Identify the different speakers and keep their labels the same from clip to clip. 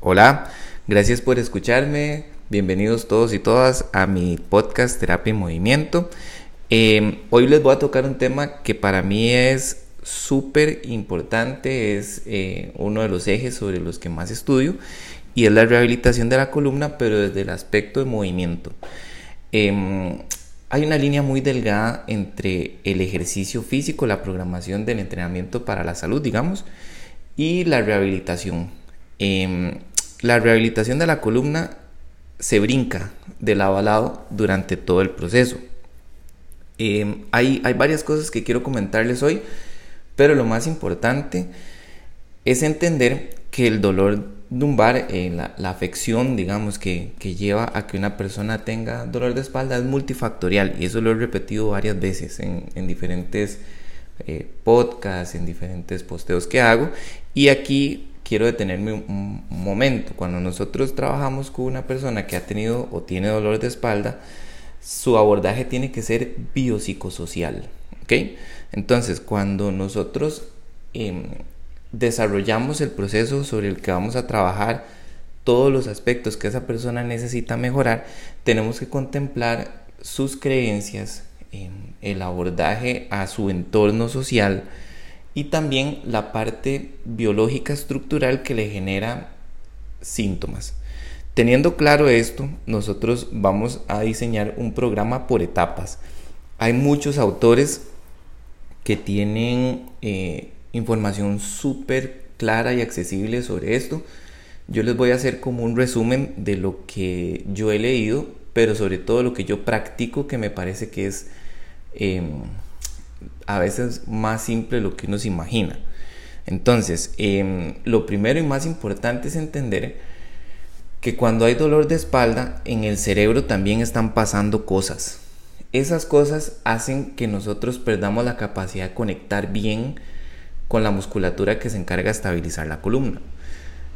Speaker 1: Hola, gracias por escucharme. Bienvenidos todos y todas a mi podcast Terapia en Movimiento. Em, hoy les voy a tocar un tema que para mí es súper importante, es eh, uno de los ejes sobre los que más estudio y es la rehabilitación de la columna, pero desde el aspecto de movimiento. Em, hay una línea muy delgada entre el ejercicio físico, la programación del entrenamiento para la salud, digamos, y la rehabilitación. Em, la rehabilitación de la columna se brinca de lado a lado durante todo el proceso. Em, hay, hay varias cosas que quiero comentarles hoy, pero lo más importante es entender que el dolor lumbar, eh, la, afección, digamos, que, lleva a que una persona tenga dolor de espalda es multifactorial y eso lo he repetido varias veces en, diferentes eh, podcasts, en diferentes posteos que hago y aquí quiero detenerme un, momento. Cuando nosotros trabajamos con una persona que ha tenido o tiene dolor de espalda, su abordaje tiene que ser biopsicosocial. Entonces, cuando nosotros... Em, desarrollamos el proceso sobre el que vamos a trabajar todos los aspectos que esa persona necesita mejorar, tenemos que contemplar sus creencias, el abordaje a su entorno social y también la parte biológica estructural que le genera síntomas. Teniendo claro esto, nosotros vamos a diseñar un programa por etapas. Hay muchos autores que tienen eh, información súper clara y accesible sobre esto. Yo les voy a hacer como un resumen de lo que yo he leído, pero sobre todo lo que yo practico, que me parece que es em, a veces más simple de lo que uno se imagina. Entonces, em, lo primero y más importante es entender que cuando hay dolor de espalda, en el cerebro también están pasando cosas. Esas cosas hacen que nosotros perdamos la capacidad de conectar bien con la musculatura que se encarga de estabilizar la columna.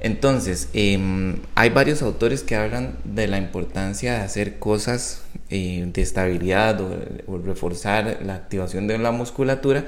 Speaker 1: Entonces, em, hay varios autores que hablan de la importancia de hacer cosas eh, de estabilidad o, reforzar la activación de la musculatura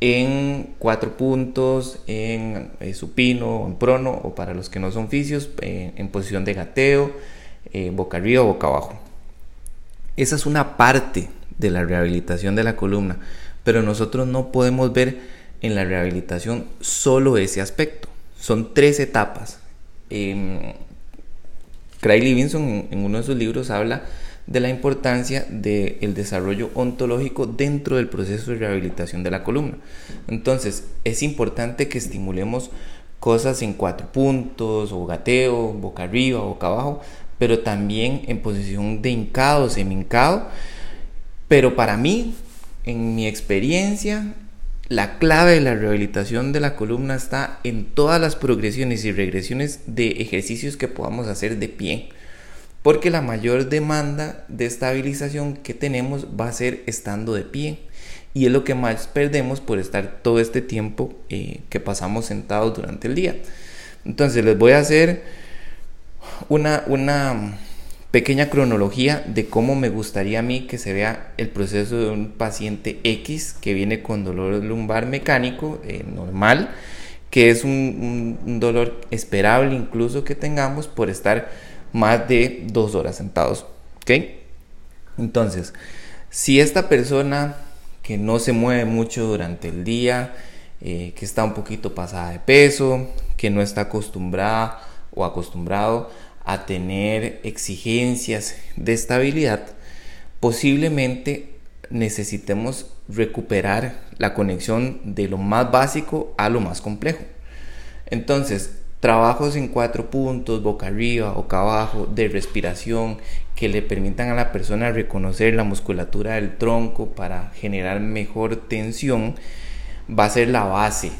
Speaker 1: en cuatro puntos, en eh, supino, en prono o para los que no son fisios, eh, en posición de gateo, boca arriba o boca abajo. Esa es una parte de la rehabilitación de la columna, pero nosotros no podemos ver en la rehabilitación solo ese aspecto. Son tres etapas. Eh, Craig Livingston en, uno de sus libros habla de la importancia del desarrollo ontológico dentro del proceso de rehabilitación de la columna. Entonces, es importante que estimulemos cosas en cuatro puntos, o gateo, boca arriba, boca abajo, pero también en posición de hincado, semi hincado. Pero para mí, en mi experiencia, la clave de la rehabilitación de la columna está en todas las progresiones y regresiones de ejercicios que podamos hacer de pie. Porque la mayor demanda de estabilización que tenemos va a ser estando de pie. Y es lo que más perdemos por estar todo este tiempo eh, que pasamos sentados durante el día. Entonces les voy a hacer una, una pequeña cronología de cómo me gustaría a mí que se vea el proceso de un paciente X que viene con dolor lumbar mecánico eh, normal, que es un, dolor esperable incluso que tengamos por estar más de dos horas sentados. Entonces, si esta persona que no se mueve mucho durante el día, eh, que está un poquito pasada de peso, que no está acostumbrada o acostumbrado a tener exigencias de estabilidad, posiblemente necesitemos recuperar la conexión de lo más básico a lo más complejo. Entonces, trabajos en cuatro puntos, boca arriba, boca abajo, de respiración, que le permitan a la persona reconocer la musculatura del tronco para generar mejor tensión, va a ser la base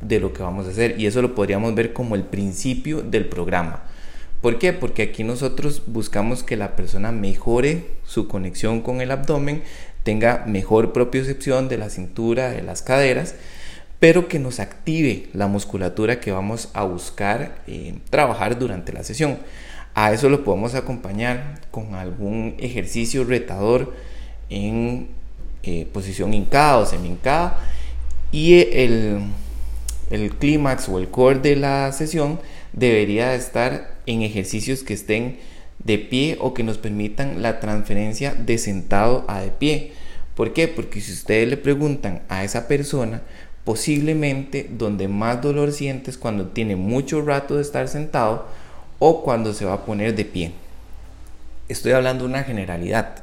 Speaker 1: de lo que vamos a hacer. Y eso lo podríamos ver como el principio del programa. ¿Por qué? Porque aquí nosotros buscamos que la persona mejore su conexión con el abdomen, tenga mejor propiocepción de la cintura, de las caderas, pero que nos active la musculatura que vamos a buscar eh, trabajar durante la sesión. A eso lo podemos acompañar con algún ejercicio retador en eh, posición hincada o semi hincada y el, el clímax o el core de la sesión debería estar en ejercicios que estén de pie o que nos permitan la transferencia de sentado a de pie. ¿Por qué? Porque si ustedes le preguntan a esa persona, posiblemente donde más dolor sientes cuando tiene mucho rato de estar sentado o cuando se va a poner de pie. Estoy hablando de una generalidad.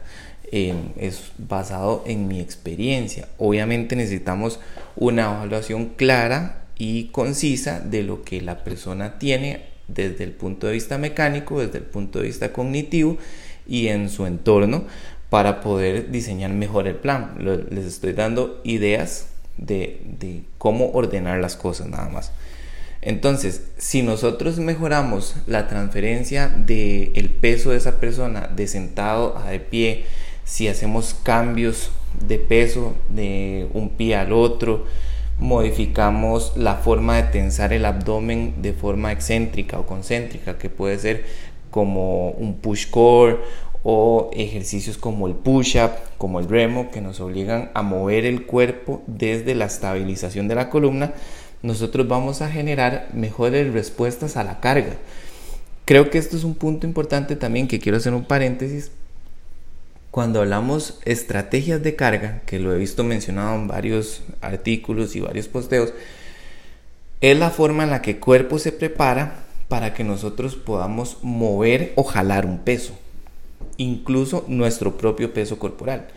Speaker 1: Eh, es basado en mi experiencia. Obviamente necesitamos una evaluación clara y concisa de lo que la persona tiene desde el punto de vista mecánico, desde el punto de vista cognitivo y en su entorno para poder diseñar mejor el plan. Les estoy dando ideas de, de cómo ordenar las cosas nada más. Entonces, si nosotros mejoramos la transferencia del el peso de esa persona de sentado a de pie, si hacemos cambios de peso de un pie al otro, modificamos la forma de tensar el abdomen de forma excéntrica o concéntrica, que puede ser como un push core o ejercicios como el push-up, como el remo, que nos obligan a mover el cuerpo desde la estabilización de la columna, nosotros vamos a generar mejores respuestas a la carga. Creo que esto es un punto importante también que quiero hacer un paréntesis cuando hablamos estrategias de carga, que lo he visto mencionado en varios artículos y varios posteos, es la forma en la que el cuerpo se prepara para que nosotros podamos mover o jalar un peso, incluso nuestro propio peso corporal.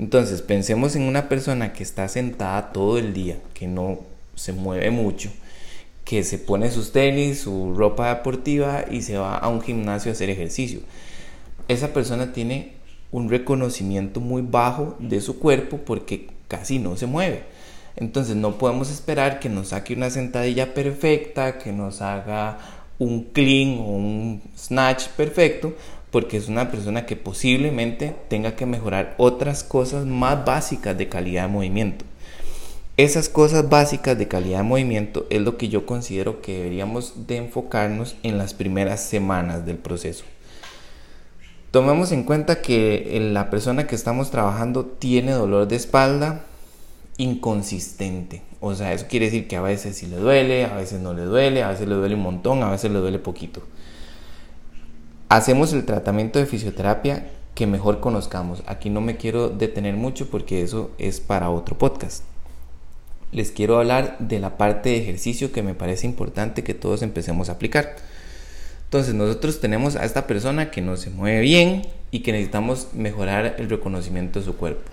Speaker 1: Entonces, pensemos en una persona que está sentada todo el día, que no se mueve mucho, que se pone sus tenis, su ropa deportiva y se va a un gimnasio a hacer ejercicio. Esa persona tiene un reconocimiento muy bajo de su cuerpo porque casi no se mueve. Entonces no podemos esperar que nos saque una sentadilla perfecta, que nos haga un clean o un snatch perfecto, porque es una persona que posiblemente tenga que mejorar otras cosas más básicas de calidad de movimiento. Esas cosas básicas de calidad de movimiento es lo que yo considero que deberíamos de enfocarnos en las primeras semanas del proceso. Tomemos en cuenta que la persona que estamos trabajando tiene dolor de espalda inconsistente. O sea, eso quiere decir que a veces sí le duele, a veces no le duele, a veces le duele un montón, a veces le duele poquito. Hacemos el tratamiento de fisioterapia que mejor conozcamos. Aquí no me quiero detener mucho porque eso es para otro podcast. Les quiero hablar de la parte de ejercicio que me parece importante que todos empecemos a aplicar. Entonces nosotros tenemos a esta persona que no se mueve bien y que necesitamos mejorar el reconocimiento de su cuerpo.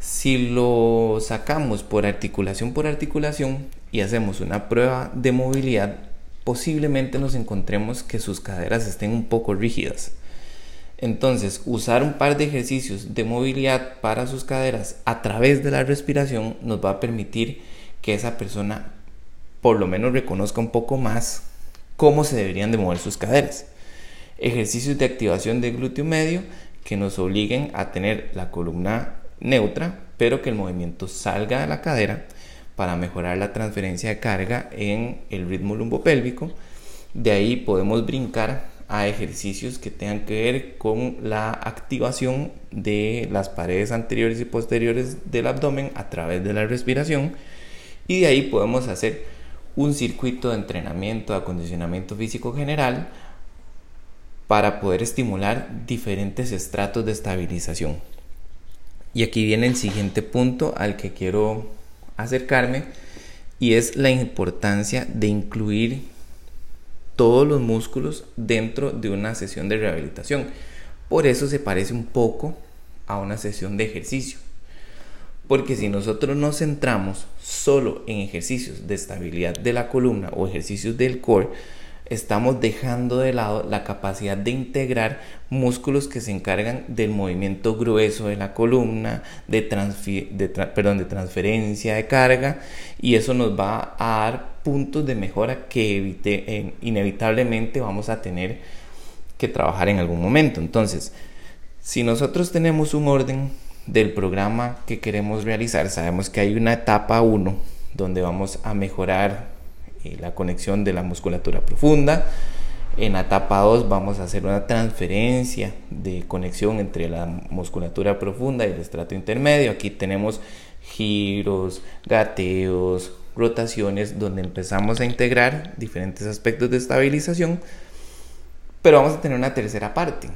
Speaker 1: Si lo sacamos por articulación por articulación y hacemos una prueba de movilidad, posiblemente nos encontremos que sus caderas estén un poco rígidas. Entonces, usar un par de ejercicios de movilidad para sus caderas a través de la respiración nos va a permitir que esa persona por lo menos reconozca un poco más cómo se deberían de mover sus caderas. Ejercicios de activación del glúteo medio que nos obliguen a tener la columna neutra, pero que el movimiento salga de la cadera para mejorar la transferencia de carga en el ritmo lumbopélvico. De ahí podemos brincar a ejercicios que tengan que ver con la activación de las paredes anteriores y posteriores del abdomen a través de la respiración. Y de ahí podemos hacer un circuito de entrenamiento, de acondicionamiento físico general para poder estimular diferentes estratos de estabilización. Y aquí viene el siguiente punto al que quiero acercarme y es la importancia de incluir todos los músculos dentro de una sesión de rehabilitación. Por eso se parece un poco a una sesión de ejercicio. Porque si nosotros nos centramos solo en ejercicios de estabilidad de la columna o ejercicios del core, estamos dejando de lado la capacidad de integrar músculos que se encargan del movimiento grueso de la columna, de, transferencia de carga, y eso nos va a dar puntos de mejora que eh, inevitablemente vamos a tener que trabajar en algún momento. Entonces, si nosotros tenemos un orden del programa que queremos realizar, sabemos que hay una etapa 1 donde vamos a mejorar eh, la conexión de la musculatura profunda. En la etapa 2 vamos a hacer una transferencia de conexión entre la musculatura profunda y el estrato intermedio. Aquí tenemos giros, gateos, rotaciones, donde empezamos a integrar diferentes aspectos de estabilización, pero vamos a tener una tercera parte,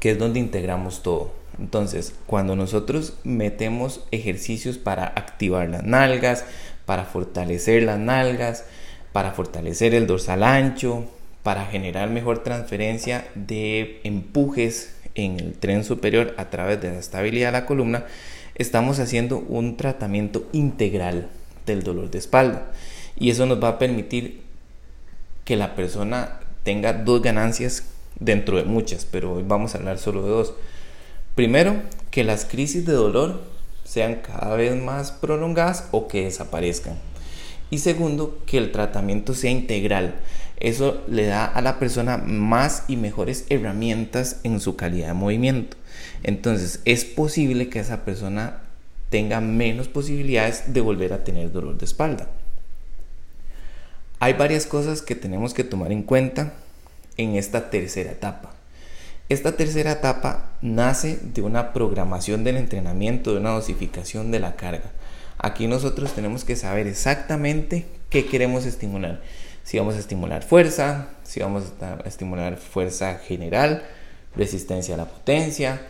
Speaker 1: que es donde integramos todo. Entonces, cuando nosotros metemos ejercicios para activar las nalgas, para fortalecer las nalgas, para fortalecer el dorsal ancho, para generar mejor transferencia de empujes en el tren superior a través de la estabilidad de la columna, estamos haciendo un tratamiento integral del dolor de espalda. Y eso nos va a permitir que la persona tenga dos ganancias dentro de muchas, pero hoy vamos a hablar solo de dos. Primero, que las crisis de dolor sean cada vez más prolongadas o que desaparezcan. Y segundo, que el tratamiento sea integral. Eso le da a la persona más y mejores herramientas en su calidad de movimiento. Entonces es posible que esa persona tenga menos posibilidades de volver a tener dolor de espalda. Hay varias cosas que tenemos que tomar en cuenta en esta tercera etapa. Esta tercera etapa nace de una programación del entrenamiento, de una dosificación de la carga. Aquí nosotros tenemos que saber exactamente qué queremos estimular. Si vamos a estimular fuerza, si vamos a estimular fuerza general, resistencia a la potencia,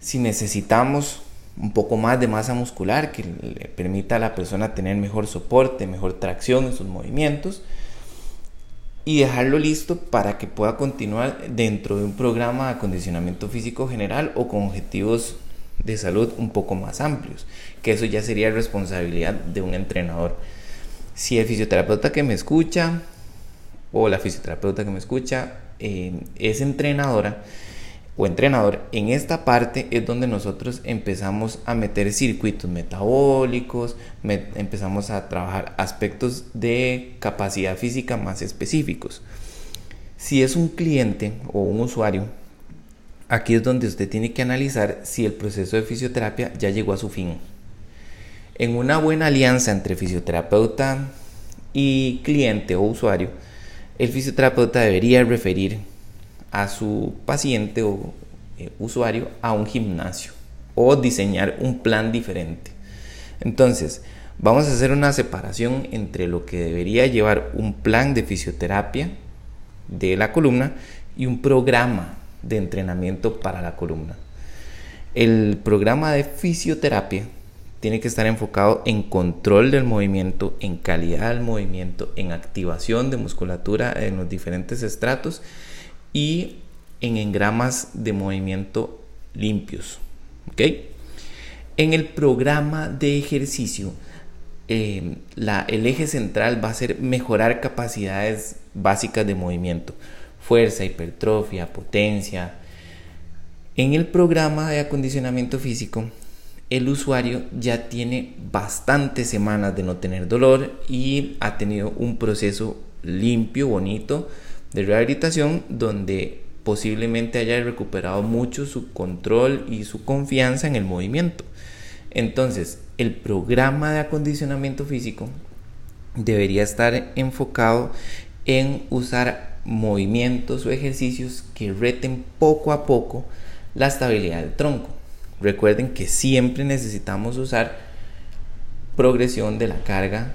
Speaker 1: si necesitamos un poco más de masa muscular que le permita a la persona tener mejor soporte, mejor tracción en sus movimientos y dejarlo listo para que pueda continuar dentro de un programa de acondicionamiento físico general o con objetivos de salud un poco más amplios, que eso ya sería responsabilidad de un entrenador. Si el fisioterapeuta que me escucha o la fisioterapeuta que me escucha eh, es entrenadora o entrenador, en esta parte es donde nosotros empezamos a meter circuitos metabólicos, empezamos a trabajar aspectos de capacidad física más específicos. Si es un cliente o un usuario aquí es donde usted tiene que analizar si el proceso de fisioterapia ya llegó a su fin. En una buena alianza entre fisioterapeuta y cliente o usuario, el fisioterapeuta debería referir a su paciente o eh, usuario a un gimnasio o diseñar un plan diferente. Entonces, vamos a hacer una separación entre lo que debería llevar un plan de fisioterapia de la columna y un programa de entrenamiento para la columna. El programa de fisioterapia tiene que estar enfocado en control del movimiento, en calidad del movimiento, en activación de musculatura en los diferentes estratos y en engramas de movimiento limpios. En el programa de ejercicio, eh, el eje central va a ser mejorar capacidades básicas de movimiento fuerza, hipertrofia, potencia. En el programa de acondicionamiento físico, el usuario ya tiene bastantes semanas de no tener dolor y ha tenido un proceso limpio, bonito de rehabilitación donde posiblemente haya recuperado mucho su control y su confianza en el movimiento. Entonces, el programa de acondicionamiento físico debería estar enfocado en usar movimientos o ejercicios que reten poco a poco la estabilidad del tronco. Recuerden que siempre necesitamos usar progresión de la carga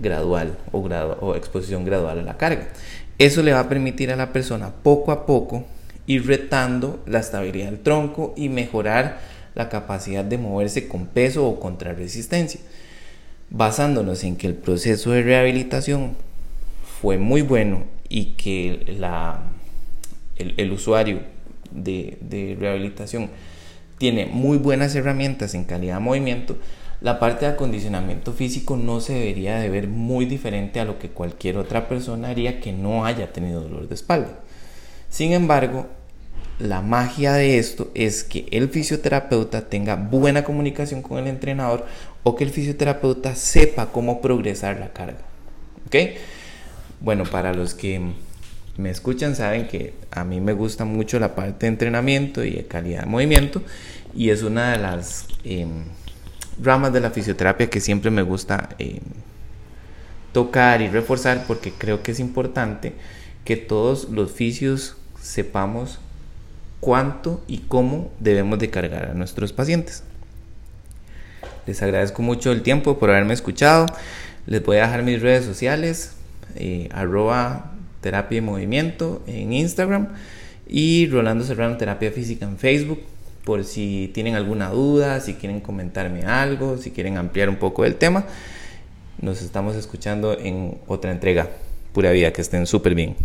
Speaker 1: gradual o, o exposición gradual a la carga. Eso le va a permitir a la persona poco a poco ir retando la estabilidad del tronco y mejorar la capacidad de moverse con peso o contra resistencia. Basándonos en que el proceso de rehabilitación fue muy bueno y que la, el, usuario de, rehabilitación tiene muy buenas herramientas en calidad de movimiento, la parte de acondicionamiento físico no se debería de ver muy diferente a lo que cualquier otra persona haría que no haya tenido dolor de espalda. Sin embargo, la magia de esto es que el fisioterapeuta tenga buena comunicación con el entrenador o que el fisioterapeuta sepa cómo progresar la carga. ¿Ok? Bueno, para los que me escuchan saben que a mí me gusta mucho la parte de entrenamiento y de calidad de movimiento y es una de las em, ramas de la fisioterapia que siempre me gusta em, tocar y reforzar porque creo que es importante que todos los fisios sepamos cuánto y cómo debemos de cargar a nuestros pacientes. les agradezco mucho el tiempo por haberme escuchado. Les voy a dejar mis redes sociales, eh, arroba terapia y movimiento en Instagram y Rolando Serrano Terapia Física en Facebook por si tienen alguna duda, si quieren comentarme algo, si quieren ampliar un poco el tema. Nos estamos escuchando en otra entrega. Pura vida, que estén súper bien.